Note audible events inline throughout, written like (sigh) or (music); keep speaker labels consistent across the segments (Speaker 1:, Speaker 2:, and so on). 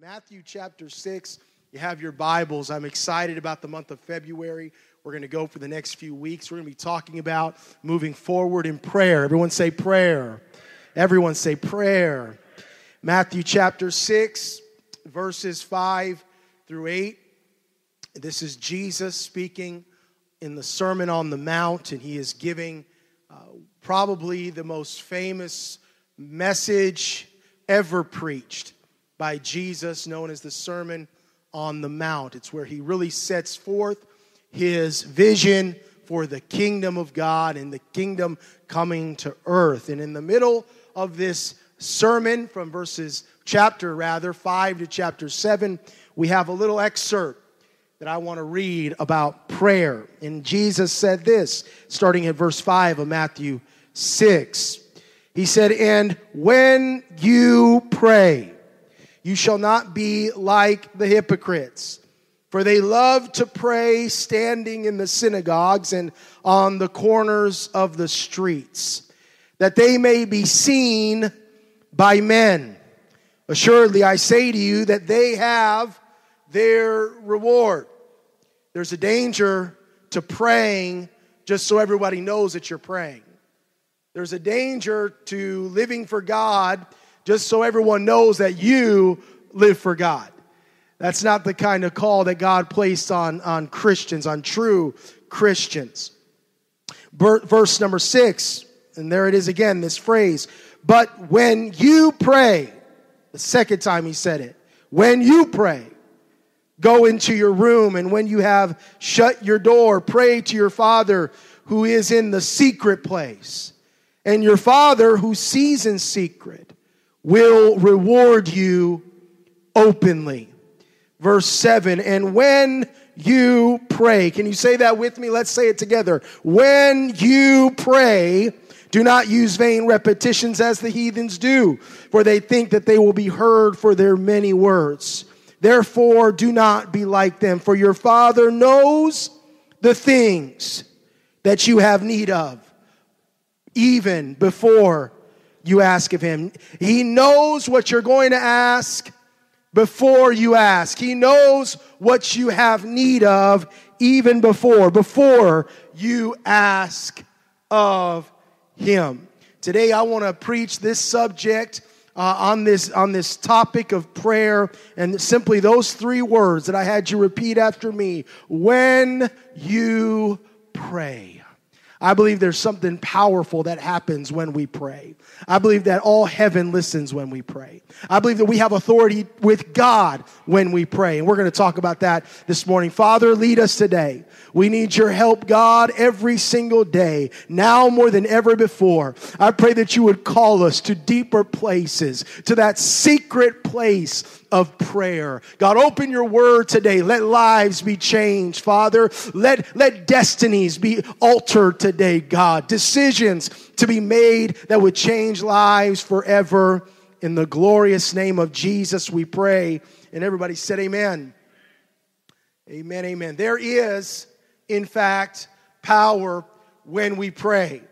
Speaker 1: Matthew chapter 6. You have your Bibles. I'm excited about the month of February. We're going to go for the next few weeks. We're going to be talking about moving forward in prayer. Everyone say prayer. Everyone say prayer. Matthew chapter 6, verses 5 through 8. This is Jesus speaking in the Sermon on the Mount, and he is giving uh, probably the most famous message ever preached by Jesus, known as the Sermon on the Mount. It's where he really sets forth his vision for the kingdom of God and the kingdom coming to earth. And in the middle of this sermon, from verses chapter rather 5 to chapter 7, we have a little excerpt that I want to read about prayer. And Jesus said this, starting at verse 5 of Matthew 6. He said, And when you pray, you shall not be like the hypocrites, for they love to pray standing in the synagogues and on the corners of the streets, that they may be seen by men. Assuredly, I say to you that they have their reward. There's a danger to praying just so everybody knows that you're praying. There's a danger to living for God just so everyone knows that you live for God. That's not the kind of call that God placed on, on Christians, on true Christians. Verse number six, and there it is again, this phrase. But when you pray, the second time he said it, when you pray, go into your room, and when you have shut your door, pray to your Father who is in the secret place. And your Father who sees in secret will reward you openly. Verse 7 And when you pray, can you say that with me? Let's say it together. When you pray, do not use vain repetitions as the heathens do, for they think that they will be heard for their many words. Therefore, do not be like them, for your Father knows the things that you have need of, even before you ask of him. He knows what you're going to ask before you ask. He knows what you have need of even before, before you ask of him. Today I want to preach this subject uh, on this on this topic of prayer and simply those three words that I had you repeat after me when you pray. I believe there's something powerful that happens when we pray. I believe that all heaven listens when we pray. I believe that we have authority with God when we pray. And we're going to talk about that this morning. Father, lead us today. We need your help, God, every single day, now more than ever before. I pray that you would call us to deeper places, to that secret place of prayer. God, open your word today. Let lives be changed, Father. Let, let destinies be altered today, God. Decisions to be made that would change lives forever. In the glorious name of Jesus, we pray. And everybody said, Amen. Amen, amen. There is, in fact, power when we pray.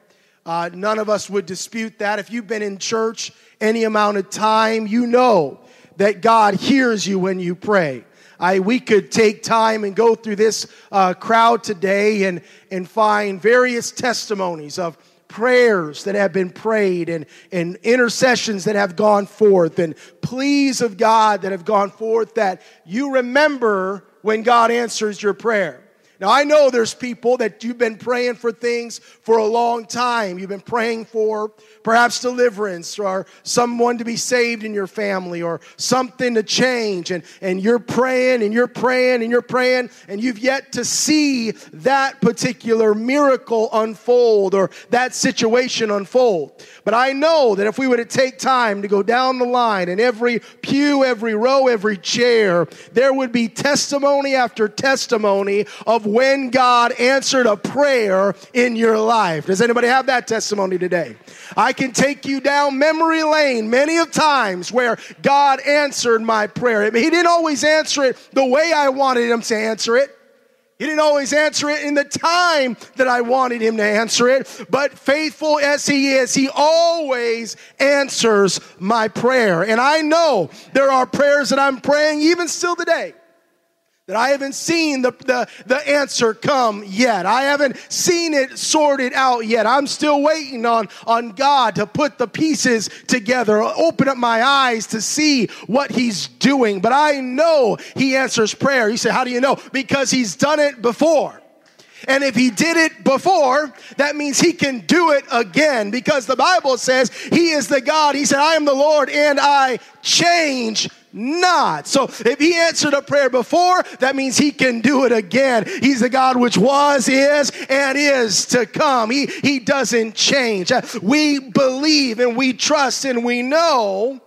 Speaker 1: Uh, none of us would dispute that. If you've been in church any amount of time, you know that God hears you when you pray. I, we could take time and go through this uh, crowd today and, and find various testimonies of prayers that have been prayed and, and intercessions that have gone forth and pleas of God that have gone forth that you remember when God answers your prayer. Now, I know there's people that you've been praying for things for a long time. You've been praying for perhaps deliverance or someone to be saved in your family or something to change. And, and you're praying and you're praying and you're praying, and you've yet to see that particular miracle unfold or that situation unfold. But I know that if we were to take time to go down the line in every pew, every row, every chair, there would be testimony after testimony of when God answered a prayer in your life. Does anybody have that testimony today? I can take you down memory lane many of times where God answered my prayer. He didn't always answer it the way I wanted him to answer it. He didn't always answer it in the time that I wanted him to answer it, but faithful as he is, he always answers my prayer. And I know there are prayers that I'm praying even still today that I haven't seen the, the, the answer come yet. I haven't seen it sorted out yet. I'm still waiting on, on God to put the pieces together, open up my eyes to see what He's doing. But I know He answers prayer. You say, How do you know? Because He's done it before. And if he did it before, that means he can do it again because the Bible says he is the God. He said, I am the Lord and I change not. So if he answered a prayer before, that means he can do it again. He's the God which was, is, and is to come. He, he doesn't change. Uh, we believe and we trust and we know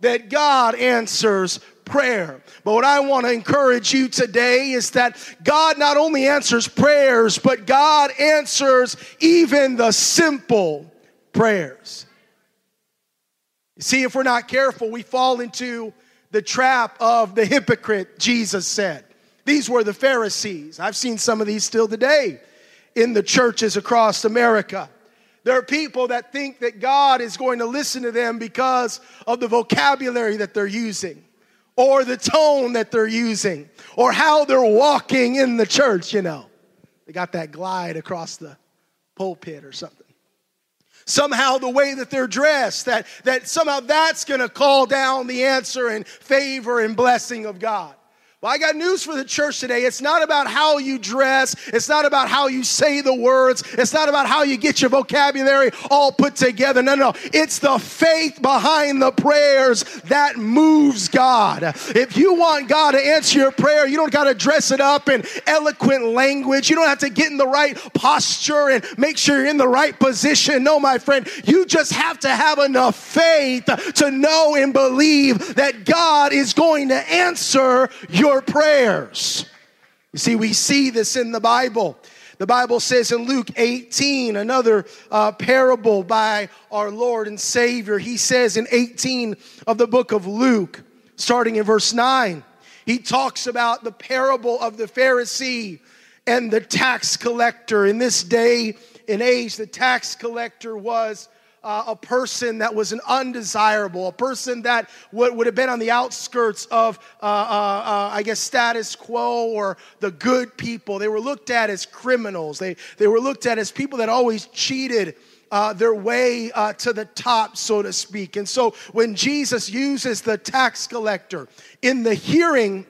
Speaker 1: that God answers prayer. But what I want to encourage you today is that God not only answers prayers, but God answers even the simple prayers. You see, if we're not careful, we fall into the trap of the hypocrite, Jesus said. These were the Pharisees. I've seen some of these still today in the churches across America. There are people that think that God is going to listen to them because of the vocabulary that they're using, or the tone that they're using, or how they're walking in the church, you know. They got that glide across the pulpit or something somehow the way that they're dressed, that, that somehow that's going to call down the answer and favor and blessing of God. Well, I got news for the church today. It's not about how you dress. It's not about how you say the words. It's not about how you get your vocabulary all put together. No, no. It's the faith behind the prayers that moves God. If you want God to answer your prayer, you don't got to dress it up in eloquent language. You don't have to get in the right posture and make sure you're in the right position. No, my friend, you just have to have enough faith to know and believe that God is going to answer your your prayers. You see, we see this in the Bible. The Bible says in Luke 18, another uh, parable by our Lord and Savior, he says in 18 of the book of Luke, starting in verse 9, he talks about the parable of the Pharisee and the tax collector. In this day and age, the tax collector was uh, a person that was an undesirable, a person that would, would have been on the outskirts of, uh, uh, uh, I guess, status quo or the good people. They were looked at as criminals. They, they were looked at as people that always cheated. Uh, their way uh, to the top, so to speak. And so when Jesus uses the tax collector in the hearing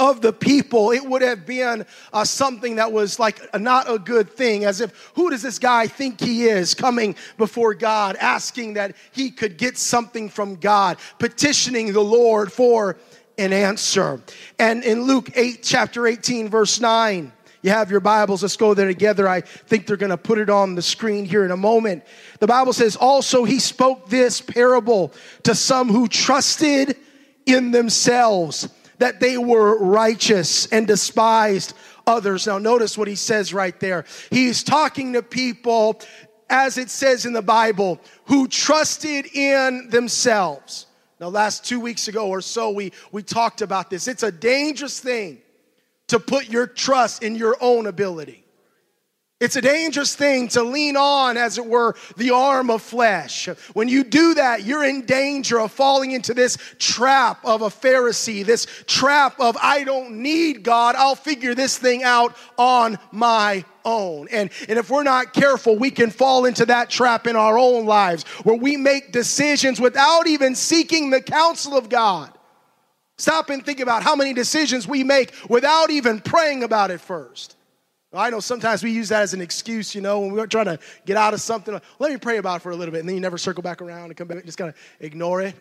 Speaker 1: of the people, it would have been uh, something that was like a, not a good thing, as if, who does this guy think he is coming before God, asking that he could get something from God, petitioning the Lord for an answer. And in Luke 8, chapter 18, verse 9, you have your Bibles. Let's go there together. I think they're going to put it on the screen here in a moment. The Bible says, also, he spoke this parable to some who trusted in themselves that they were righteous and despised others. Now, notice what he says right there. He's talking to people, as it says in the Bible, who trusted in themselves. Now, last two weeks ago or so, we, we talked about this. It's a dangerous thing to put your trust in your own ability. It's a dangerous thing to lean on, as it were, the arm of flesh. When you do that, you're in danger of falling into this trap of a Pharisee, this trap of, I don't need God, I'll figure this thing out on my own. And, and if we're not careful, we can fall into that trap in our own lives where we make decisions without even seeking the counsel of God. Stop and think about how many decisions we make without even praying about it first. I know sometimes we use that as an excuse, you know, when we're trying to get out of something. Let me pray about it for a little bit, and then you never circle back around and come back, just kind of ignore it.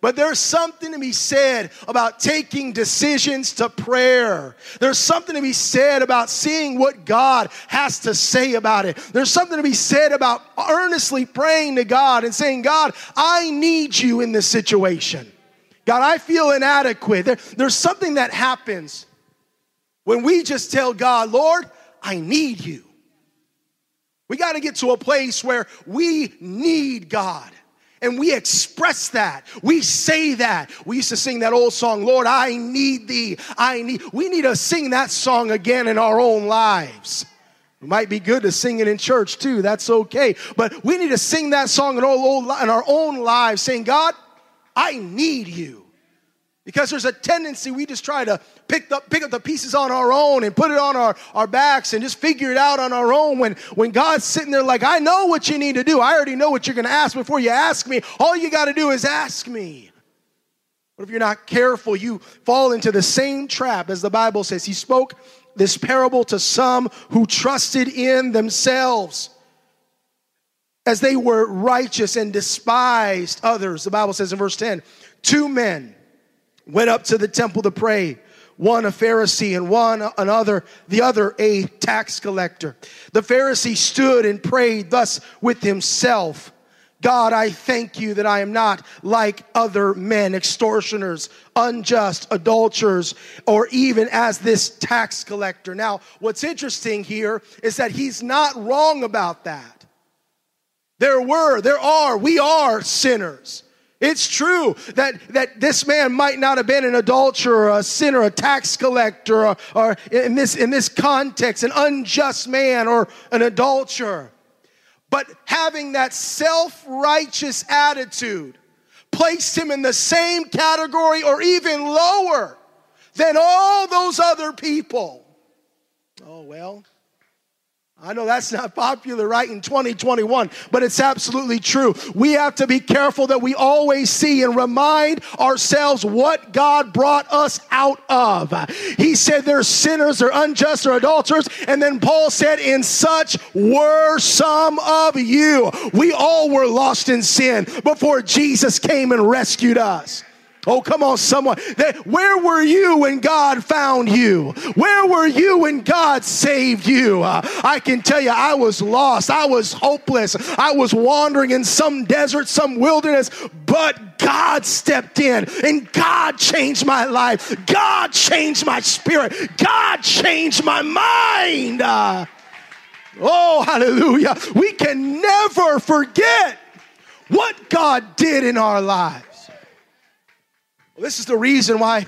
Speaker 1: But there's something to be said about taking decisions to prayer. There's something to be said about seeing what God has to say about it. There's something to be said about earnestly praying to God and saying, God, I need you in this situation. God, I feel inadequate. There, there's something that happens when we just tell God, Lord, I need you. We got to get to a place where we need God. And we express that. We say that. We used to sing that old song, Lord, I need thee. I need. We need to sing that song again in our own lives. It might be good to sing it in church too. That's okay. But we need to sing that song in our own lives, saying, God, I need you. Because there's a tendency we just try to pick up, pick up the pieces on our own and put it on our, our backs and just figure it out on our own when, when God's sitting there like, I know what you need to do. I already know what you're going to ask before you ask me. All you got to do is ask me. But if you're not careful, you fall into the same trap as the Bible says. He spoke this parable to some who trusted in themselves as they were righteous and despised others. The Bible says in verse 10 two men went up to the temple to pray one a Pharisee and one another, the other a tax collector. The Pharisee stood and prayed thus with himself. God, I thank you that I am not like other men, extortioners, unjust, adulterers, or even as this tax collector. Now, what's interesting here is that he's not wrong about that. There were, there are, we are sinners. It's true that, that this man might not have been an adulterer, a sinner, a tax collector, or, or in, this, in this context, an unjust man or an adulterer. But having that self righteous attitude placed him in the same category or even lower than all those other people. Oh, well. I know that's not popular right in 2021, but it's absolutely true. We have to be careful that we always see and remind ourselves what God brought us out of. He said they're sinners or unjust or adulterers. And then Paul said, In such were some of you. We all were lost in sin before Jesus came and rescued us. Oh, come on, someone. Where were you when God found you? Where were you when God saved you? Uh, I can tell you, I was lost. I was hopeless. I was wandering in some desert, some wilderness, but God stepped in and God changed my life. God changed my spirit. God changed my mind. Uh, oh, hallelujah. We can never forget what God did in our lives. Well, this is the reason why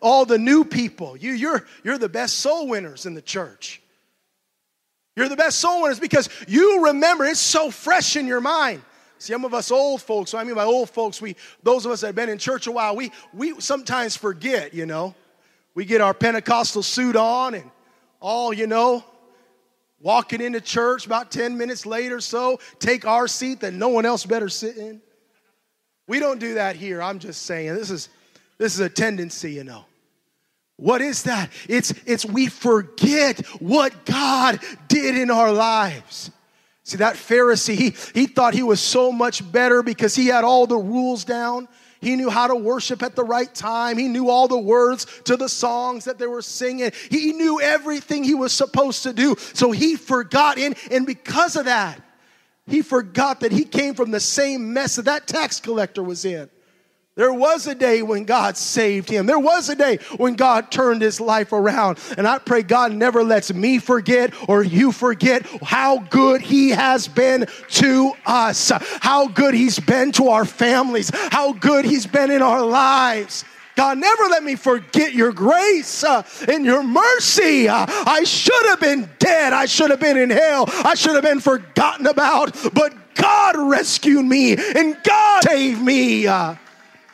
Speaker 1: all the new people, you, you're, you're the best soul winners in the church. You're the best soul winners because you remember it's so fresh in your mind. Some of us old folks, so I mean by old folks, we those of us that have been in church a while, we we sometimes forget, you know. We get our Pentecostal suit on and all, you know, walking into church about 10 minutes later so, take our seat that no one else better sit in. We don't do that here. I'm just saying. This is this is a tendency, you know. What is that? It's, it's we forget what God did in our lives. See, that Pharisee, he, he thought he was so much better because he had all the rules down. He knew how to worship at the right time. He knew all the words to the songs that they were singing. He knew everything he was supposed to do. So he forgot. And, and because of that, he forgot that he came from the same mess that that tax collector was in. There was a day when God saved him. There was a day when God turned his life around. And I pray God never lets me forget or you forget how good he has been to us, how good he's been to our families, how good he's been in our lives. God, never let me forget your grace uh, and your mercy. Uh, I should have been dead. I should have been in hell. I should have been forgotten about. But God rescued me and God saved me. Uh,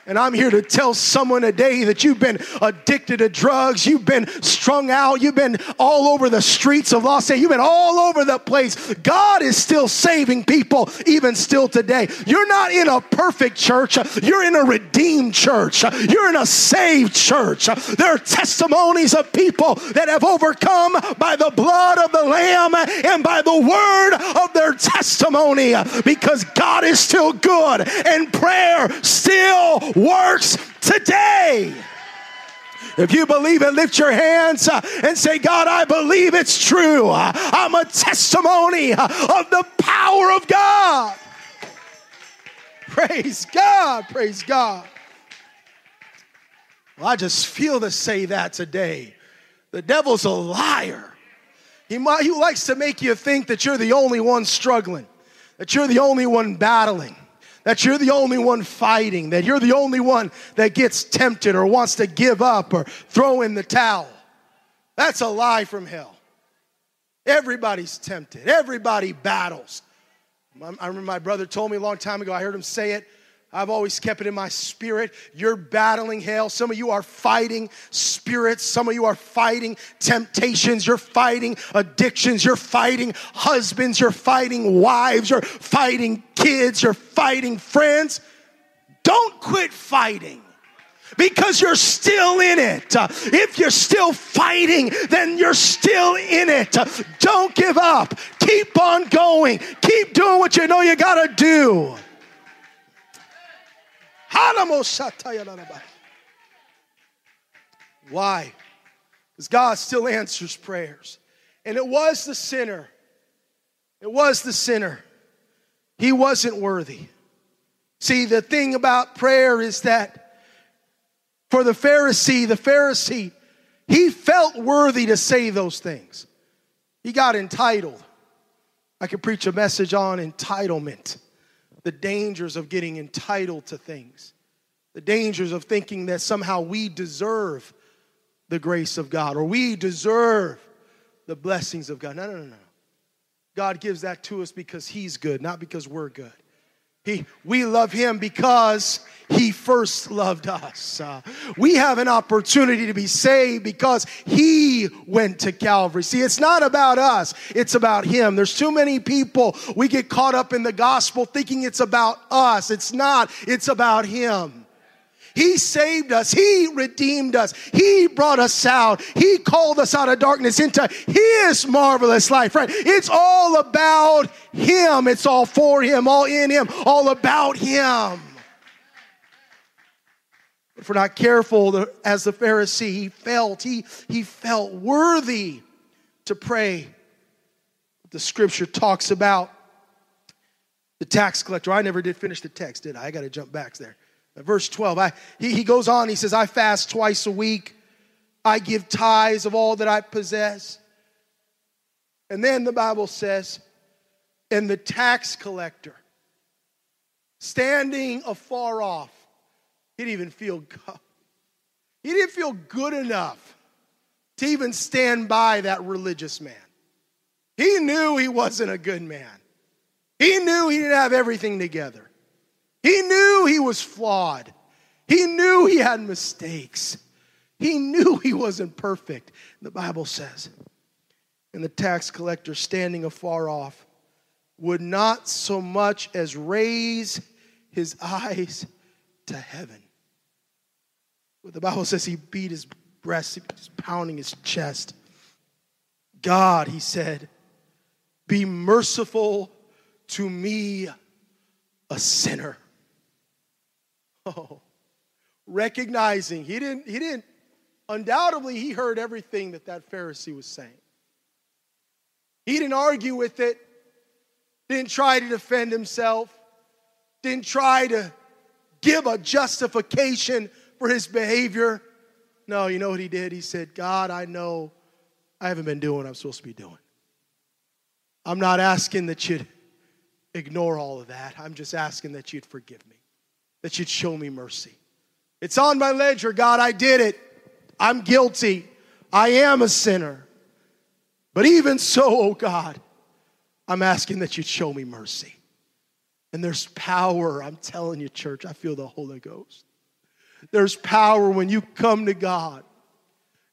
Speaker 1: and I'm here to tell someone today that you've been addicted to drugs, you've been strung out, you've been all over the streets of Los Angeles, you've been all over the place. God is still saving people, even still today. You're not in a perfect church, you're in a redeemed church, you're in a saved church. There are testimonies of people that have overcome by the blood of the Lamb and by the word of their testimony because God is still good and prayer still works today. If you believe it, lift your hands uh, and say, God, I believe it's true. I'm a testimony of the power of God. Praise God. Praise God. Well, I just feel to say that today. The devil's a liar. He, might, he likes to make you think that you're the only one struggling, that you're the only one battling that you're the only one fighting, that you're the only one that gets tempted or wants to give up or throw in the towel. That's a lie from hell. Everybody's tempted, everybody battles. I remember my brother told me a long time ago, I heard him say it. I've always kept it in my spirit. You're battling hell. Some of you are fighting spirits. Some of you are fighting temptations. You're fighting addictions. You're fighting husbands. You're fighting wives. You're fighting kids. You're fighting friends. Don't quit fighting because you're still in it. If you're still fighting, then you're still in it. Don't give up. Keep on going. Keep doing what you know you got to do. Why? Because God still answers prayers. And it was the sinner. It was the sinner. He wasn't worthy. See, the thing about prayer is that for the Pharisee, the Pharisee, he felt worthy to say those things. He got entitled. I could preach a message on entitlement, the dangers of getting entitled to things, the dangers of thinking that somehow we deserve the grace of God or we deserve the blessings of God. No, no, no, no. God gives that to us because He's good, not because we're good. He, we love him because he first loved us. Uh, we have an opportunity to be saved because he went to Calvary. See, it's not about us, it's about him. There's too many people, we get caught up in the gospel thinking it's about us. It's not, it's about him. He saved us. He redeemed us. He brought us out. He called us out of darkness into His marvelous life, right? It's all about Him. It's all for Him, all in Him, all about Him. But If we're not careful, as the Pharisee, he felt, he, he felt worthy to pray. The scripture talks about the tax collector. I never did finish the text, did I? I got to jump back there. Verse 12, I, he, he goes on, he says, I fast twice a week. I give tithes of all that I possess. And then the Bible says, and the tax collector, standing afar off, he didn't even feel (laughs) he didn't feel good enough to even stand by that religious man. He knew he wasn't a good man. He knew he didn't have everything together. He knew he was flawed. He knew he had mistakes. He knew he wasn't perfect. The Bible says, and the tax collector standing afar off would not so much as raise his eyes to heaven. But the Bible says he beat his breast, he was pounding his chest. God, he said, be merciful to me, a sinner. Oh, (laughs) recognizing he didn't, he didn't, undoubtedly, he heard everything that that Pharisee was saying. He didn't argue with it, didn't try to defend himself, didn't try to give a justification for his behavior. No, you know what he did? He said, God, I know I haven't been doing what I'm supposed to be doing. I'm not asking that you'd ignore all of that. I'm just asking that you'd forgive me that you'd show me mercy. It's on my ledger, God, I did it. I'm guilty. I am a sinner. But even so, oh God, I'm asking that you'd show me mercy. And there's power, I'm telling you, church, I feel the Holy Ghost. There's power when you come to God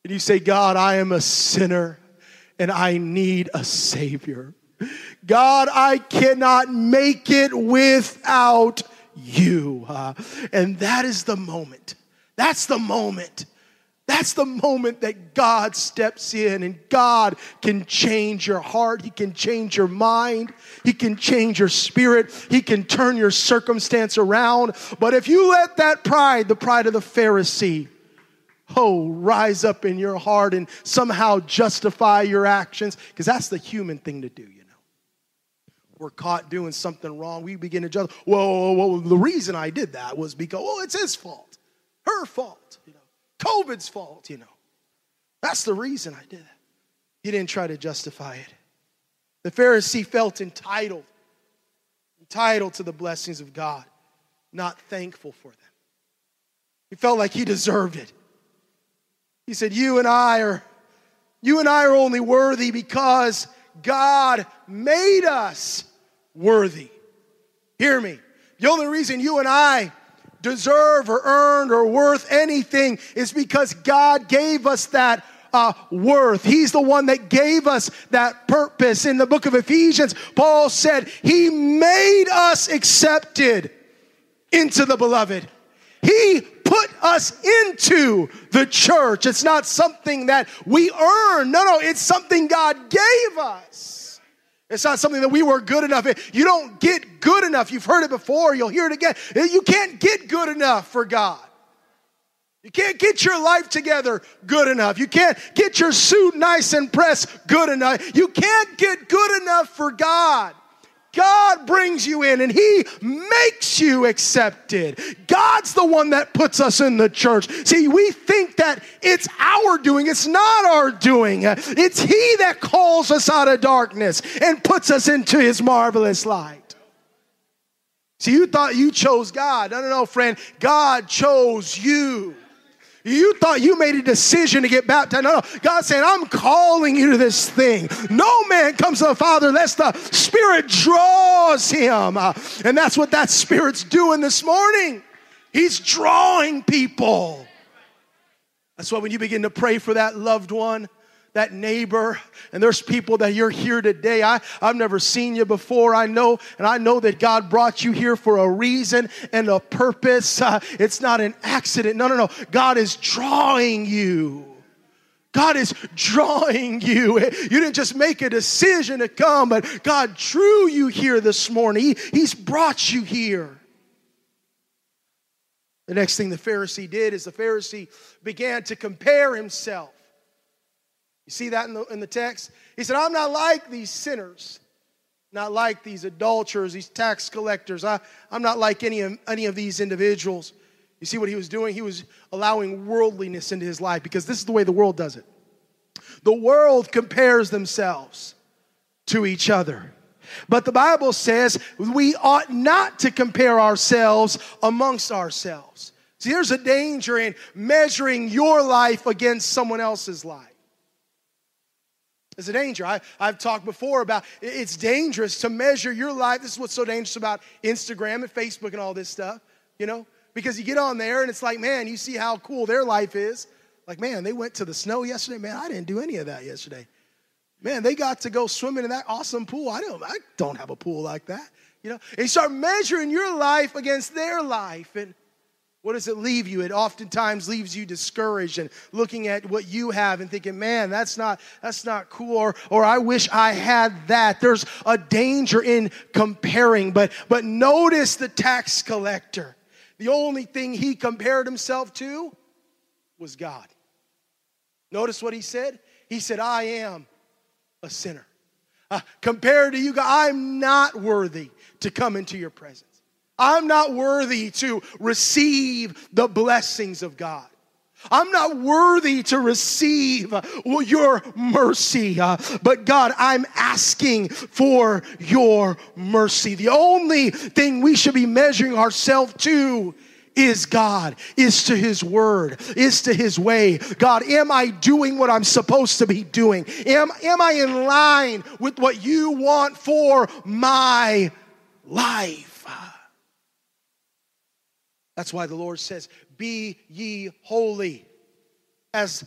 Speaker 1: and you say, God, I am a sinner and I need a Savior. God, I cannot make it without you. Uh, and that is the moment. That's the moment. That's the moment that God steps in and God can change your heart. He can change your mind. He can change your spirit. He can turn your circumstance around. But if you let that pride, the pride of the Pharisee, oh, rise up in your heart and somehow justify your actions, because that's the human thing to do we're caught doing something wrong, we begin to judge. Whoa, whoa, whoa, the reason I did that was because, oh, it's his fault, her fault, you know, COVID's fault, you know. That's the reason I did that. He didn't try to justify it. The Pharisee felt entitled, entitled to the blessings of God. not thankful for them. He felt like he deserved it. He said, You and I are, you and I are only worthy because God made us worthy. Hear me. The only reason you and I deserve or earned or worth anything is because God gave us that uh, worth. He's the one that gave us that purpose. In the book of Ephesians, Paul said, He made us accepted into the beloved. He put us into the church. It's not something that we earn. No, no, it's something God gave us. It's not something that we were good enough. You don't get good enough. You've heard it before. You'll hear it again. You can't get good enough for God. You can't get your life together good enough. You can't get your suit nice and pressed good enough. You can't get good enough for God. God brings you in and He makes you accepted. God's the one that puts us in the church. See, we think that it's our doing, it's not our doing. It's He that calls us out of darkness and puts us into His marvelous light. See, you thought you chose God. No, no, no, friend. God chose you. You thought you made a decision to get baptized. No, no. God's saying, I'm calling you to this thing. No man comes to the Father unless the Spirit draws him. Uh, and that's what that Spirit's doing this morning. He's drawing people. That's why when you begin to pray for that loved one, that neighbor, and there's people that you're here today. I, I've never seen you before. I know, and I know that God brought you here for a reason and a purpose. (laughs) Uh, it's not an accident. No, no, no. God is drawing you. God is drawing you. (laughs) You didn't just make a decision to come, but God drew you here this morning. He, he's brought you here. The next thing the Pharisee did is the Pharisee began to compare himself you see that in the, in the text? He said, I'm not like these sinners, not like these adulterers, these tax collectors. I, I'm not like any of, any of these individuals. You see what he was doing? He was allowing worldliness into his life because this is the way the world does it. The world compares themselves to each other. But the Bible says we ought not to compare ourselves amongst ourselves. See, there's a danger in measuring your life against someone else's life is a danger. I, I've talked before about it's dangerous to measure your life. This is what's so dangerous about Instagram and Facebook and all this stuff, you know, because you get on there and it's like, man, you see how cool their life is. Like, man, they went to the snow yesterday. Man, I didn't do any of that yesterday. Man, they got to go swimming in that awesome pool. I don't, I don't have a pool like that. You know, and you start measuring your life against their life. And what does it leave you? It oftentimes leaves you discouraged and looking at what you have and thinking, man, that's not, that's not cool, or, or I wish I had that. There's a danger in comparing. But, but notice the tax collector. The only thing he compared himself to was God. Notice what he said? He said, I am a sinner. Uh, compared to you, God, I'm not worthy to come into your presence. I'm not worthy to receive the blessings of God. I'm not worthy to receive your mercy, uh, but God, I'm asking for your mercy. The only thing we should be measuring ourselves to is God, is to His Word, is to His way. God, am I doing what I'm supposed to be doing? Am, am I in line with what you want for my life? That's why the Lord says, Be ye holy. As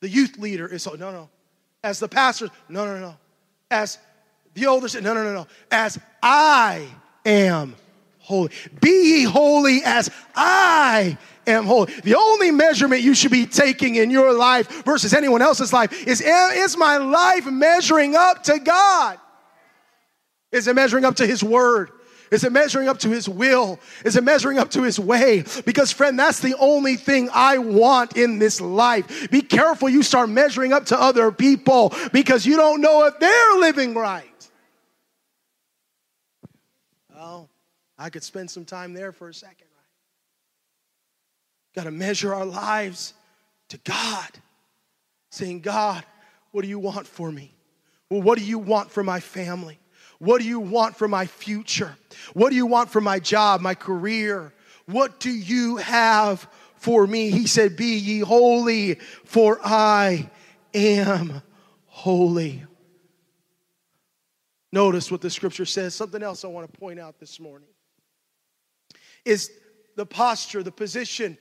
Speaker 1: the youth leader is, no, no. As the pastor, no, no, no. As the older no, no, no, no. As I am holy. Be ye holy as I am holy. The only measurement you should be taking in your life versus anyone else's life is is my life measuring up to God? Is it measuring up to His Word? Is it measuring up to His will? Is it measuring up to His way? Because, friend, that's the only thing I want in this life. Be careful you start measuring up to other people because you don't know if they're living right. Well, I could spend some time there for a second, right? Got to measure our lives to God, saying, God, what do you want for me? Well, what do you want for my family? What do you want for my future? What do you want for my job, my career? What do you have for me? He said, Be ye holy, for I am holy. Notice what the scripture says. Something else I want to point out this morning is the posture, the position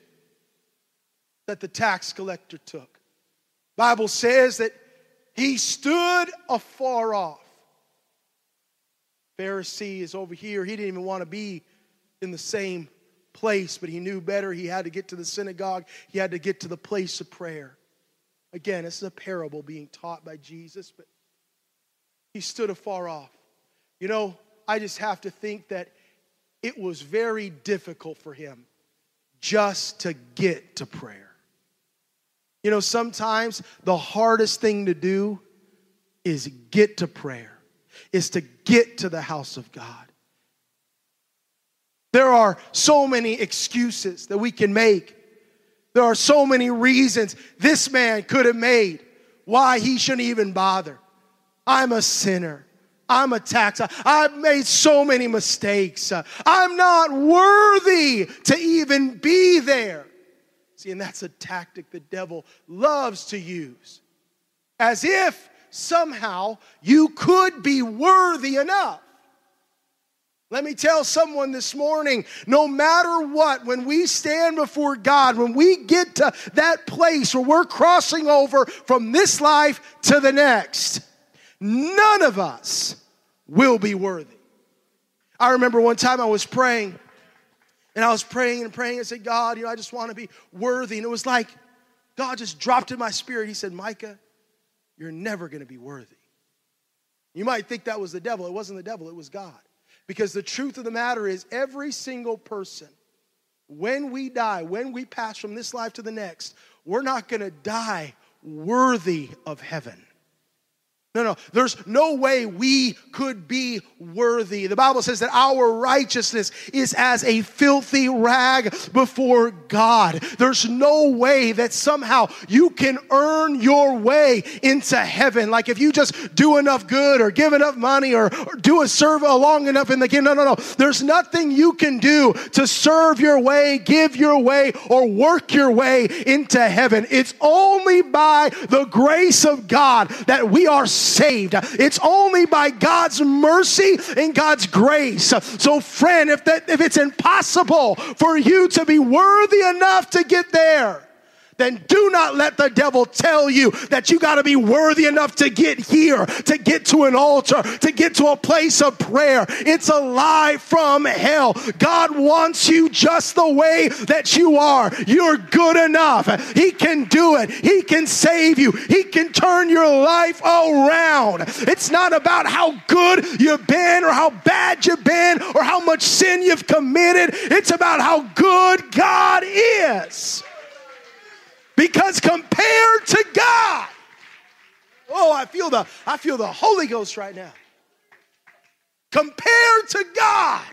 Speaker 1: that the tax collector took. Bible says that he stood afar off. Pharisee is over here. He didn't even want to be in the same place, but he knew better. He had to get to the synagogue, he had to get to the place of prayer. Again, this is a parable being taught by Jesus, but he stood afar off. You know, I just have to think that it was very difficult for him just to get to prayer. You know, sometimes the hardest thing to do is get to prayer, is to get to the house of God. There are so many excuses that we can make. There are so many reasons this man could have made why he shouldn't even bother. I'm a sinner. I'm a tax. I've made so many mistakes. I'm not worthy to even be there. See, and that's a tactic the devil loves to use. As if somehow you could be worthy enough. Let me tell someone this morning no matter what, when we stand before God, when we get to that place where we're crossing over from this life to the next, none of us will be worthy. I remember one time I was praying and I was praying and praying and said, God, you know, I just want to be worthy. And it was like God just dropped in my spirit. He said, Micah, you're never going to be worthy. You might think that was the devil. It wasn't the devil, it was God. Because the truth of the matter is, every single person, when we die, when we pass from this life to the next, we're not going to die worthy of heaven. No, no, there's no way we could be worthy. The Bible says that our righteousness is as a filthy rag before God. There's no way that somehow you can earn your way into heaven. Like if you just do enough good or give enough money or, or do a serve long enough in the kingdom. No, no, no. There's nothing you can do to serve your way, give your way, or work your way into heaven. It's only by the grace of God that we are saved. It's only by God's mercy and God's grace. So, friend, if, that, if it's impossible for you to be worthy enough to get there, then do not let the devil tell you that you got to be worthy enough to get here, to get to an altar, to get to a place of prayer. It's a lie from hell. God wants you just the way that you are. You're good enough. He can do it. He can save you. He can turn your life around. It's not about how good you've been or how bad you've been or how much sin you've committed. It's about how good God is. Because compared to God, oh, I feel the I feel the Holy Ghost right now. Compared to God,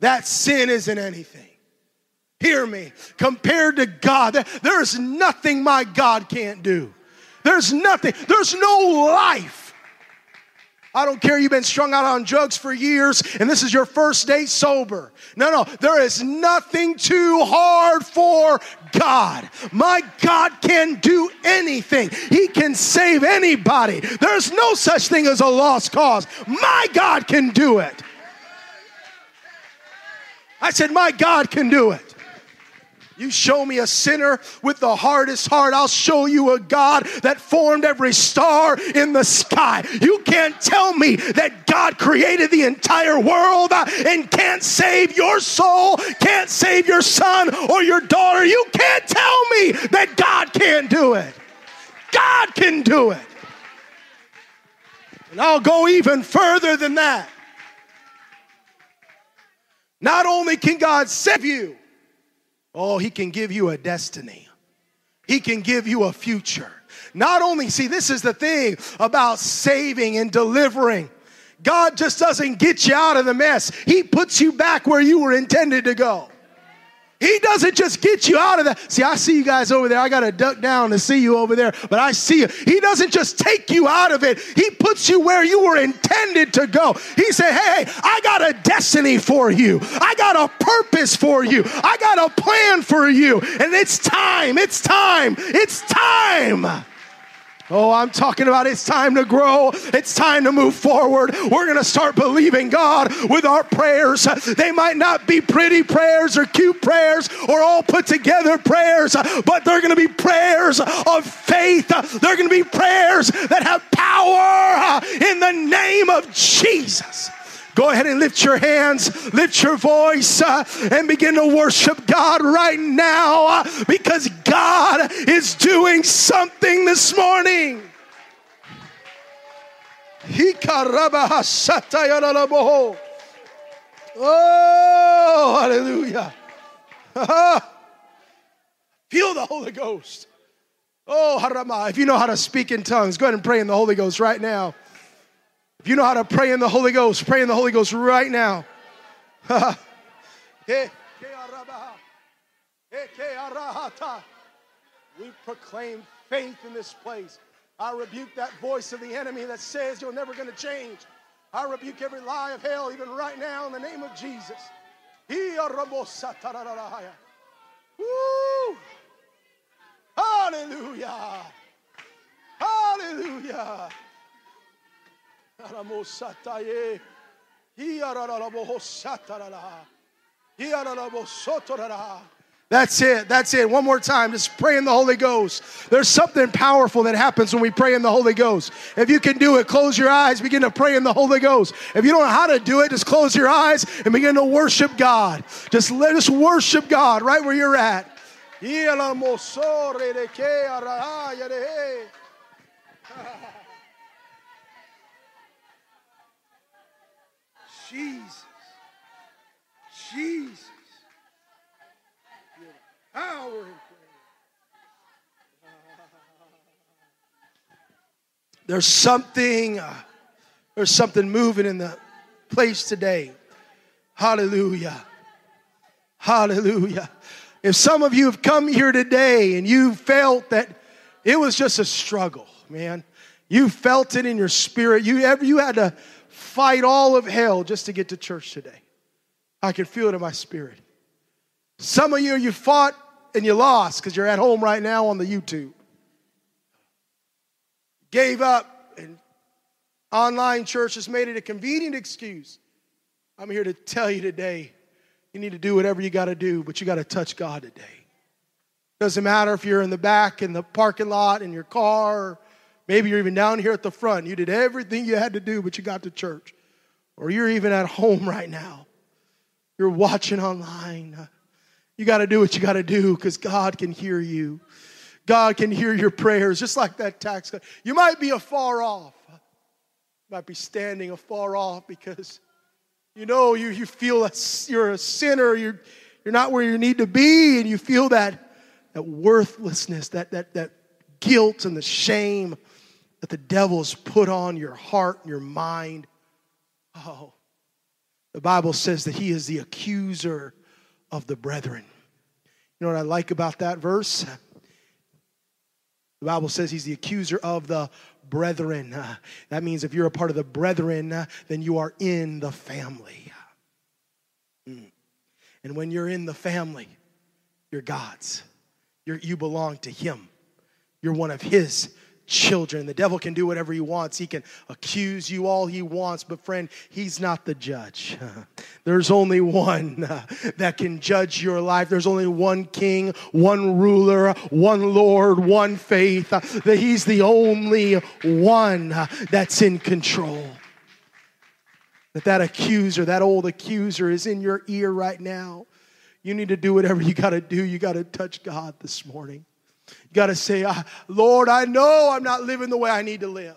Speaker 1: that sin isn't anything. Hear me. Compared to God, there is nothing my God can't do. There's nothing, there's no life I don't care you've been strung out on drugs for years and this is your first day sober. No, no, there is nothing too hard for God. My God can do anything, He can save anybody. There's no such thing as a lost cause. My God can do it. I said, My God can do it. You show me a sinner with the hardest heart, I'll show you a God that formed every star in the sky. You can't tell me that God created the entire world uh, and can't save your soul, can't save your son or your daughter. You can't tell me that God can't do it. God can do it. And I'll go even further than that. Not only can God save you, Oh, He can give you a destiny, He can give you a future. Not only, see, this is the thing about saving and delivering. God just doesn't get you out of the mess, He puts you back where you were intended to go. He doesn't just get you out of that. See, I see you guys over there. I got to duck down to see you over there, but I see you. He doesn't just take you out of it, He puts you where you were intended to go. He said, Hey, I got a destiny for you, I got a purpose for you, I got a plan for you, and it's time, it's time, it's time. Oh, I'm talking about it's time to grow. It's time to move forward. We're going to start believing God with our prayers. They might not be pretty prayers or cute prayers or all put together prayers, but they're going to be prayers of faith. They're going to be prayers that have power in the name of Jesus. Go ahead and lift your hands, lift your voice, uh, and begin to worship God right now uh, because God is doing something this morning. Oh, hallelujah. (laughs) Feel the Holy Ghost. Oh, harama. If you know how to speak in tongues, go ahead and pray in the Holy Ghost right now. If you know how to pray in the Holy Ghost, pray in the Holy Ghost right now. (laughs) Eh, eh, we proclaim faith in this place. I rebuke that voice of the enemy that says you're never going to change. I rebuke every lie of hell, even right now, in the name of Jesus. Woo! Hallelujah! Hallelujah! That's it. That's it. One more time. Just pray in the Holy Ghost. There's something powerful that happens when we pray in the Holy Ghost. If you can do it, close your eyes, begin to pray in the Holy Ghost. If you don't know how to do it, just close your eyes and begin to worship God. Just let us worship God right where you're at. (laughs) Jesus. Jesus. Power prayer. There's something, uh, there's something moving in the place today. Hallelujah. Hallelujah. If some of you have come here today and you felt that it was just a struggle, man, you felt it in your spirit. You ever you had to fight all of hell just to get to church today. I can feel it in my spirit. Some of you, you fought and you lost because you're at home right now on the YouTube. Gave up, and online church has made it a convenient excuse. I'm here to tell you today you need to do whatever you got to do, but you got to touch God today. Doesn't matter if you're in the back in the parking lot in your car, Maybe you're even down here at the front. You did everything you had to do, but you got to church. Or you're even at home right now. You're watching online. You got to do what you got to do because God can hear you. God can hear your prayers, just like that tax. Cut. You might be afar off. You might be standing afar off because you know you, you feel that you're a sinner. You're, you're not where you need to be, and you feel that, that worthlessness, that, that, that guilt and the shame that the devil's put on your heart and your mind. Oh, the Bible says that he is the accuser of the brethren. You know what I like about that verse? The Bible says he's the accuser of the brethren. That means if you're a part of the brethren, then you are in the family. Mm. And when you're in the family, you're God's. You're, you belong to him. You're one of his children. The devil can do whatever he wants. He can accuse you all he wants, but friend, he's not the judge. (laughs) There's only one uh, that can judge your life. There's only one king, one ruler, one Lord, one faith. Uh, that he's the only one uh, that's in control. That that accuser, that old accuser is in your ear right now. You need to do whatever you got to do. You got to touch God this morning. Got to say, ah, Lord, I know I'm not living the way I need to live.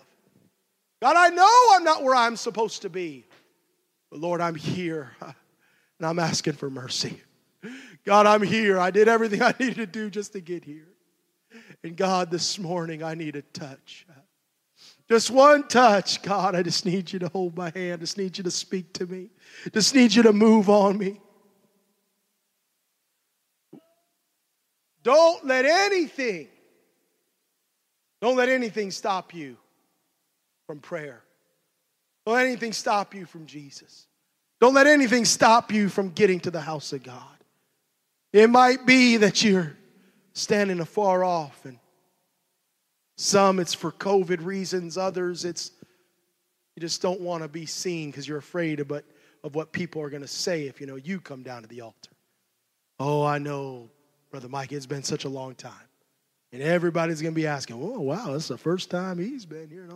Speaker 1: God, I know I'm not where I'm supposed to be. But Lord, I'm here and I'm asking for mercy. God, I'm here. I did everything (laughs) I needed to do just to get here. And God, this morning I need a touch. Just one touch. God, I just need you to hold my hand. I just need you to speak to me. Just need you to move on me. Don't let anything, don't let anything stop you from prayer. Don't let anything stop you from Jesus. Don't let anything stop you from getting to the house of God. It might be that you're standing afar off, and some it's for COVID reasons, others it's you just don't want to be seen because you're afraid of, of what people are going to say if you know you come down to the altar. Oh, I know, Brother Mike, it's been such a long time. And everybody's going to be asking, oh, wow, this is the first time he's been here.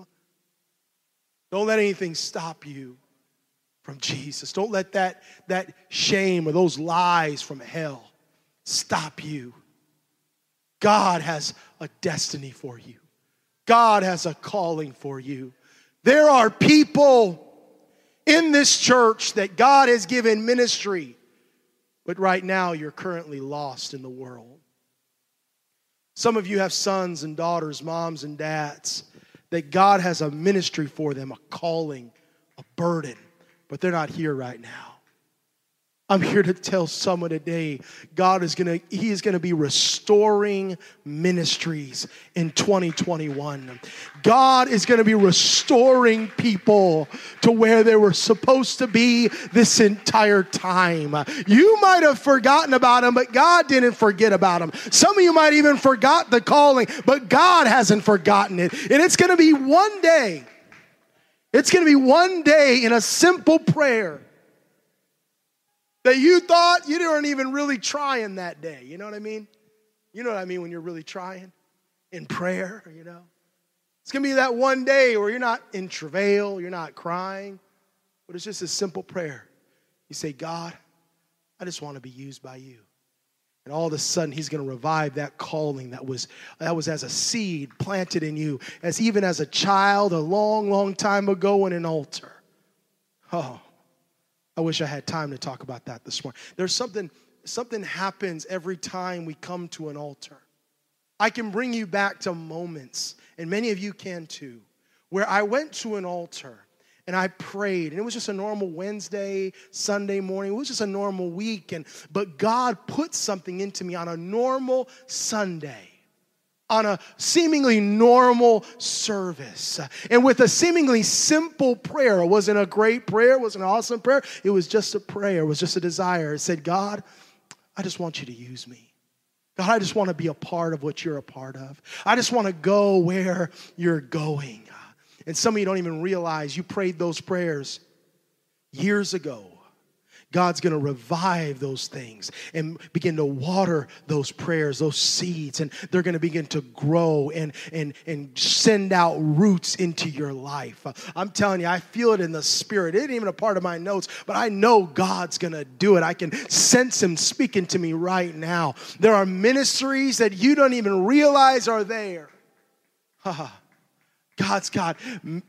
Speaker 1: Don't let anything stop you from Jesus. Don't let that, that shame or those lies from hell stop you. God has a destiny for you, God has a calling for you. There are people in this church that God has given ministry, but right now you're currently lost in the world. Some of you have sons and daughters, moms and dads, that God has a ministry for them, a calling, a burden, but they're not here right now. I'm here to tell someone today God is going to he is going to be restoring ministries in 2021. God is going to be restoring people to where they were supposed to be this entire time. You might have forgotten about them, but God didn't forget about them. Some of you might even forgot the calling, but God hasn't forgotten it. And it's going to be one day. It's going to be one day in a simple prayer that you thought you weren't even really trying that day. You know what I mean? You know what I mean when you're really trying in prayer, you know? It's to be that one day where you're not in travail, you're not crying, but it's just a simple prayer. You say, God, I just want to be used by you. And all of a sudden, he's going to revive that calling that was, that was as a seed planted in you, as even as a child a long, long time ago in an altar. Oh, I wish I had time to talk about that this morning. There's something, something happens every time we come to an altar. I can bring you back to moments, and many of you can too, where I went to an altar and I prayed, and it was just a normal Wednesday, Sunday morning. It was just a normal week, and but God put something into me on a normal Sunday on a seemingly normal service and with a seemingly simple prayer. It wasn't a great prayer, it wasn't an awesome prayer. It was just a prayer, it was just a desire. It said, God, I just want you to use me. God, I just want to be a part of what you're a part of. I just want to go where you're going. And some of you don't even realize you prayed those prayers years ago God's going to revive those things and begin to water those prayers, those seeds, and they're going to begin to grow and, and, and send out roots into your life. I'm telling you, I feel it in the spirit. It ain't even a part of my notes, but I know God's going to do it. I can sense Him speaking to me right now. There are ministries that you don't even realize are there. (laughs) God's got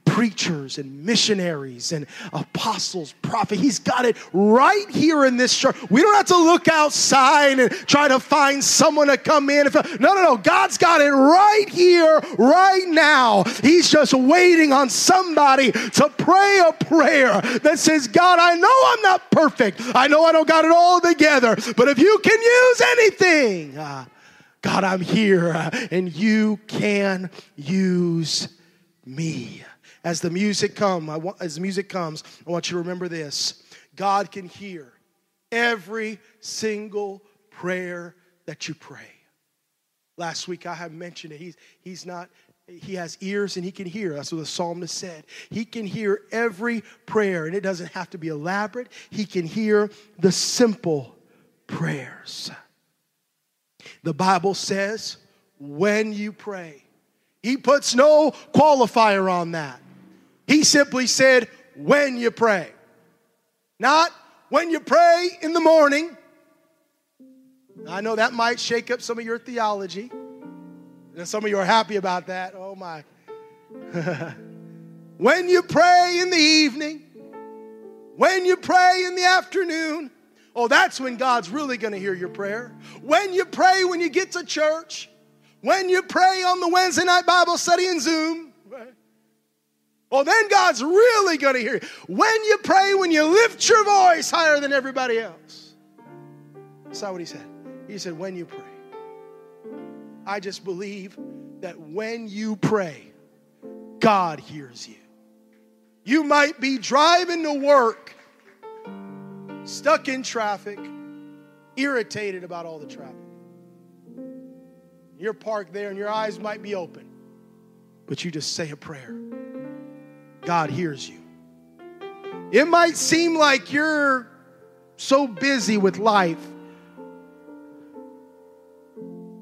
Speaker 1: preachers and missionaries and apostles, prophets. He's got it right here in this church. We don't have to look outside and try to find someone to come in. No, no, no. God's got it right here, right now. He's just waiting on somebody to pray a prayer that says, God, I know I'm not perfect. I know I don't got it all together, but if you can use anything, uh, God, I'm here uh, and you can use me. As the music come, I want, as the music comes, I want you to remember this. God can hear every single prayer that you pray. Last week I have mentioned it. He's, he's not, he has ears and he can hear. That's what the psalmist said. He can hear every prayer, and it doesn't have to be elaborate. He can hear the simple prayers. The Bible says, when you pray, he puts no qualifier on that. He simply said, when you pray. Not when you pray in the morning. I know that might shake up some of your theology. And some of you are happy about that. Oh my. (laughs) when you pray in the evening, when you pray in the afternoon, oh, that's when God's really going to hear your prayer. When you pray when you get to church, when you pray on the Wednesday night Bible study in Zoom, well, then God's really going to hear you. When you pray, when you lift your voice higher than everybody else. That's not what he said. He said, when you pray. I just believe that when you pray, God hears you. You might be driving to work, stuck in traffic, irritated about all the traffic. You're parked there and your eyes might be open, but you just say a prayer. God hears you. It might seem like you're so busy with life,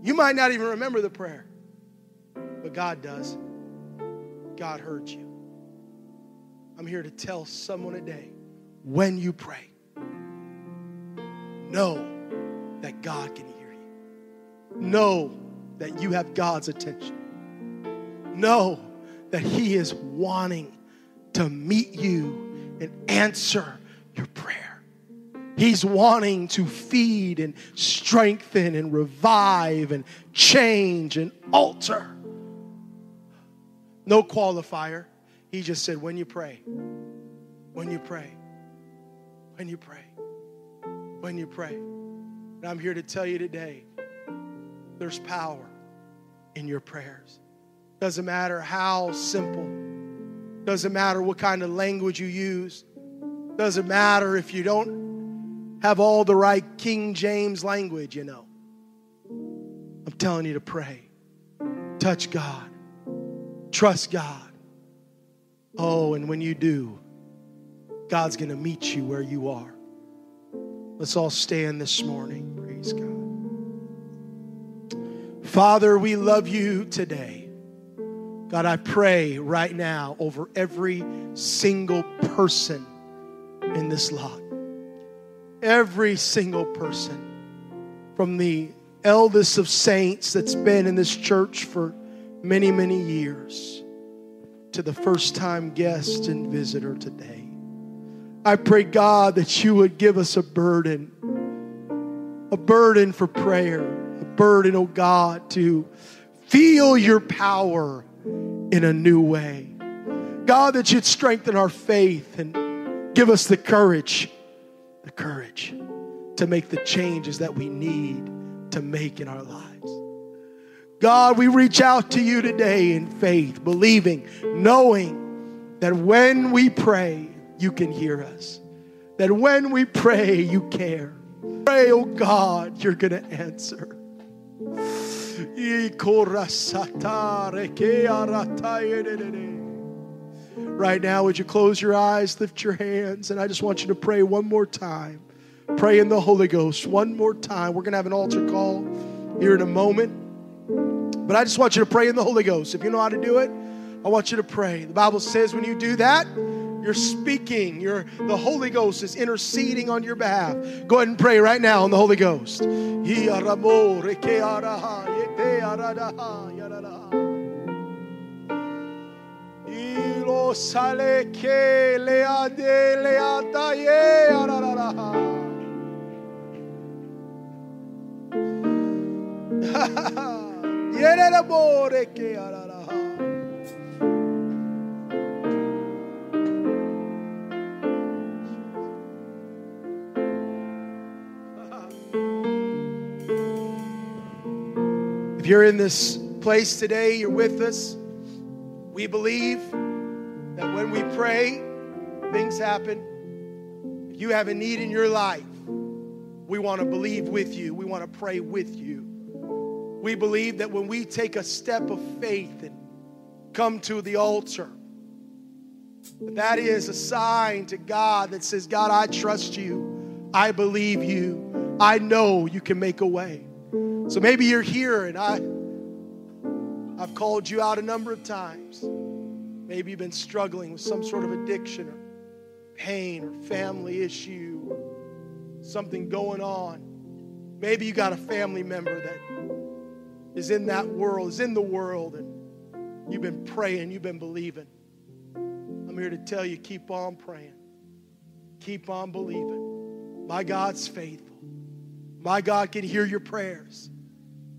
Speaker 1: you might not even remember the prayer, but God does. God heard you. I'm here to tell someone today when you pray, know that God can hear you. Know that you have God's attention. Know that He is wanting to meet you and answer your prayer. He's wanting to feed and strengthen and revive and change and alter. No qualifier. He just said, when you pray, when you pray, when you pray, when you pray. And I'm here to tell you today there's power in your prayers. Doesn't matter how simple, doesn't matter what kind of language you use, doesn't matter if you don't have all the right King James language, you know. I'm telling you to pray. Touch God. Trust God. Oh, and when you do, God's going to meet you where you are. Let's all stand this morning. Father, we love you today. God, I pray right now over every single person in this lot. Every single person, from the eldest of saints that's been in this church for many, many years to the first time guest and visitor today. I pray, God, that you would give us a burden, a burden for prayer, burden, oh God, to feel your power in a new way. God, that you'd strengthen our faith and give us the courage, the courage to make the changes that we need to make in our lives. God, we reach out to you today in faith, believing, knowing that when we pray, you can hear us. That when we pray, you care. Pray, oh God, you're going to answer. Right now, would you close your eyes, lift your hands, and I just want you to pray one more time. Pray in the Holy Ghost one more time. We're going to have an altar call here in a moment. But I just want you to pray in the Holy Ghost. If you know how to do it, I want you to pray. The Bible says when you do that, you're speaking. You're, the Holy Ghost is interceding on your behalf. Go ahead and pray right now in the Holy Ghost. (laughs) you're in this place today, you're with us. We believe that when we pray, things happen. If you have a need in your life, we want to believe with you. We want to pray with you. We believe that when we take a step of faith and come to the altar, that is a sign to God that says, God, I trust you. I believe you. I know you can make a way. So maybe you're here and I I've called you out a number of times. Maybe you've been struggling with some sort of addiction or pain or family issue or something going on. Maybe you got a family member that is in that world, is in the world, and you've been praying, you've been believing. I'm here to tell you keep on praying, keep on believing. My God's faithful. My God can hear your prayers.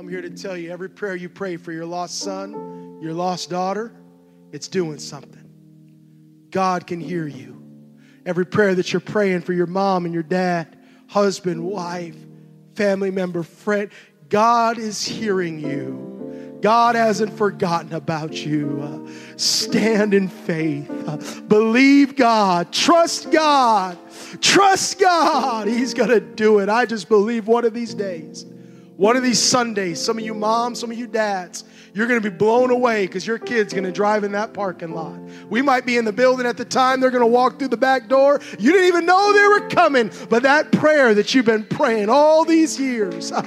Speaker 2: I'm here to tell you every prayer you pray for your lost son, your lost daughter, it's doing something. God can hear you. Every prayer that you're praying for your mom and your dad, husband, wife, family member, friend, God is hearing you. God hasn't forgotten about you. Uh, stand in faith. Uh, believe God. Trust God. Trust God. He's going to do it. I just believe one of these days, one of these Sundays, some of you moms, some of you dads, you're going to be blown away because your kid's going to drive in that parking lot. We might be in the building at the time. They're going to walk through the back door. You didn't even know they were coming. But that prayer that you've been praying all these years, (laughs)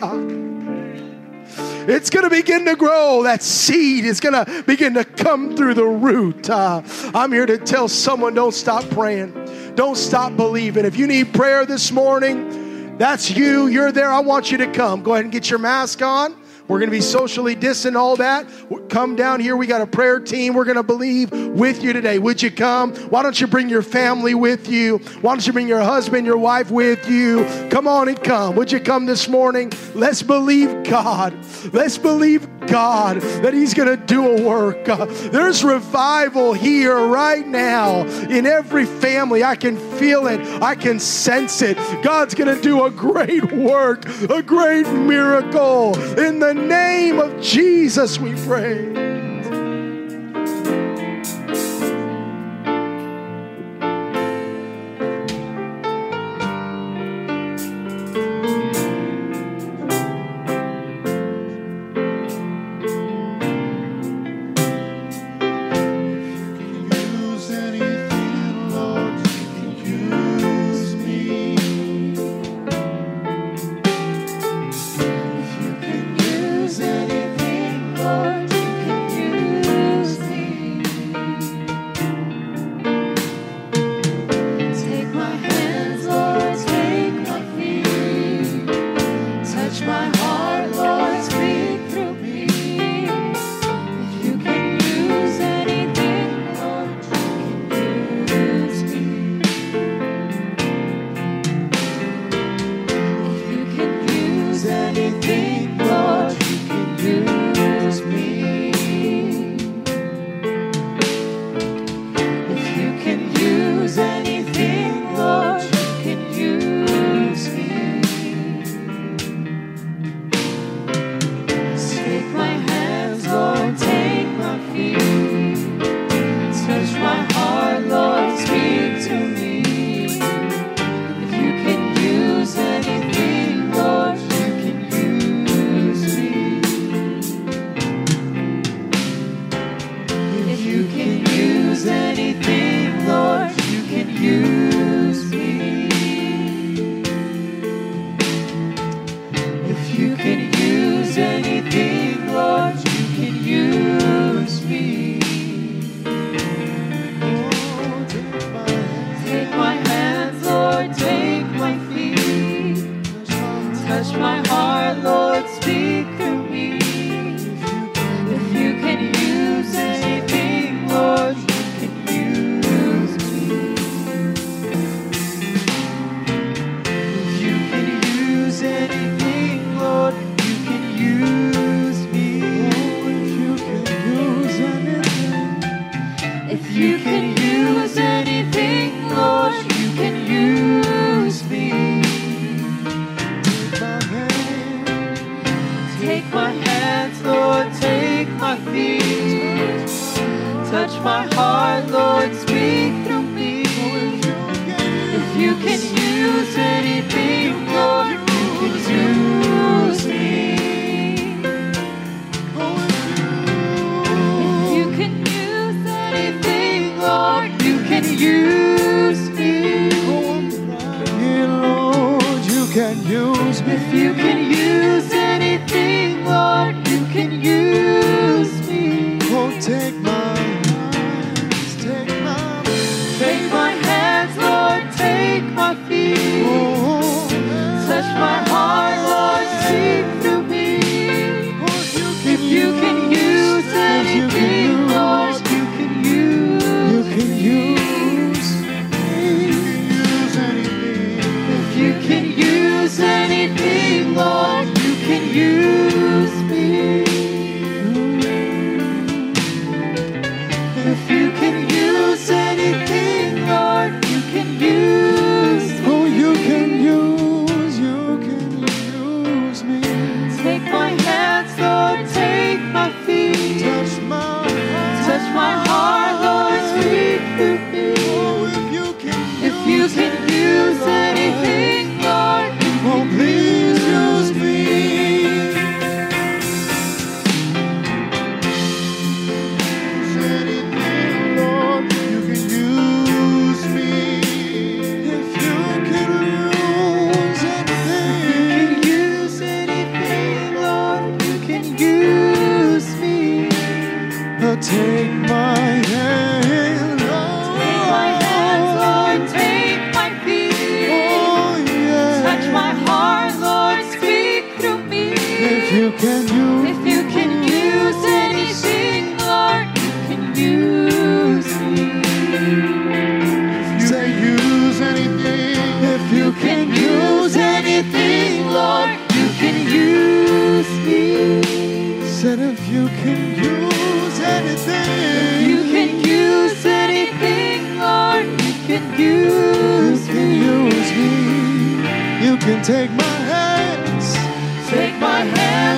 Speaker 2: it's going to begin to grow. That seed is going to begin to come through the root. Uh, I'm here to tell someone don't stop praying, don't stop believing. If you need prayer this morning, that's you. You're there. I want you to come. Go ahead and get your mask on. We're going to be socially distant, all that. Come down here. We got a prayer team. We're going to believe with you today. Would you come? Why don't you bring your family with you? Why don't you bring your husband, your wife with you? Come on and come. Would you come this morning? Let's believe God. Let's believe God that He's going to do a work. Uh, there's revival here right now in every family. I can feel it, I can sense it. God's going to do a great work, a great miracle in the name of Jesus, we pray.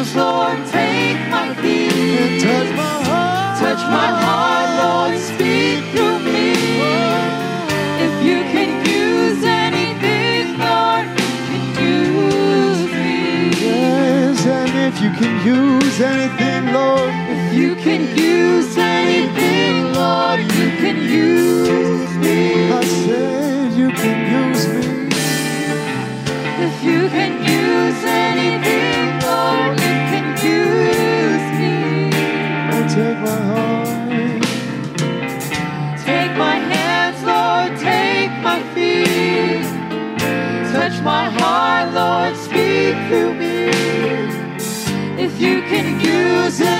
Speaker 2: Jesus, Lord, take my feet.
Speaker 3: Touch my heart.
Speaker 2: Touch my heart, Lord, speak through me.
Speaker 3: If you can
Speaker 2: use anything, Lord, you can
Speaker 3: use me. Yes, and if you can use anything,
Speaker 2: Lord.
Speaker 3: If you can use
Speaker 2: anything, Lord, you can use me. I
Speaker 3: said you can use
Speaker 2: me. If you can use anything. use it.